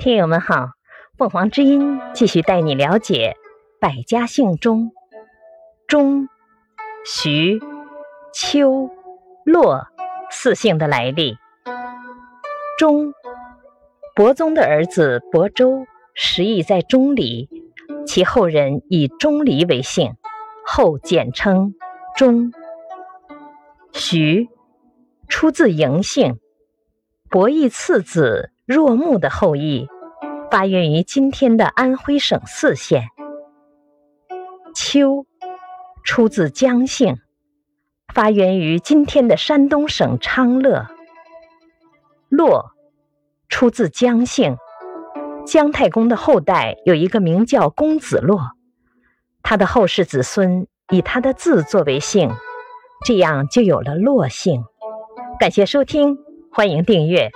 听友们好，凤凰之音继续带你了解百家姓中钟、徐、秋、洛四姓的来历。钟，伯宗的儿子伯周，时亦在钟离，其后人以钟离为姓，后简称钟。徐，出自嬴姓，伯益次子。若木的后裔，发源于今天的安徽省泗县。丘，出自姜姓，发源于今天的山东省昌乐。骆，出自姜姓，姜太公的后代有一个名叫公子骆，他的后世子孙以他的字作为姓，这样就有了骆姓。感谢收听，欢迎订阅。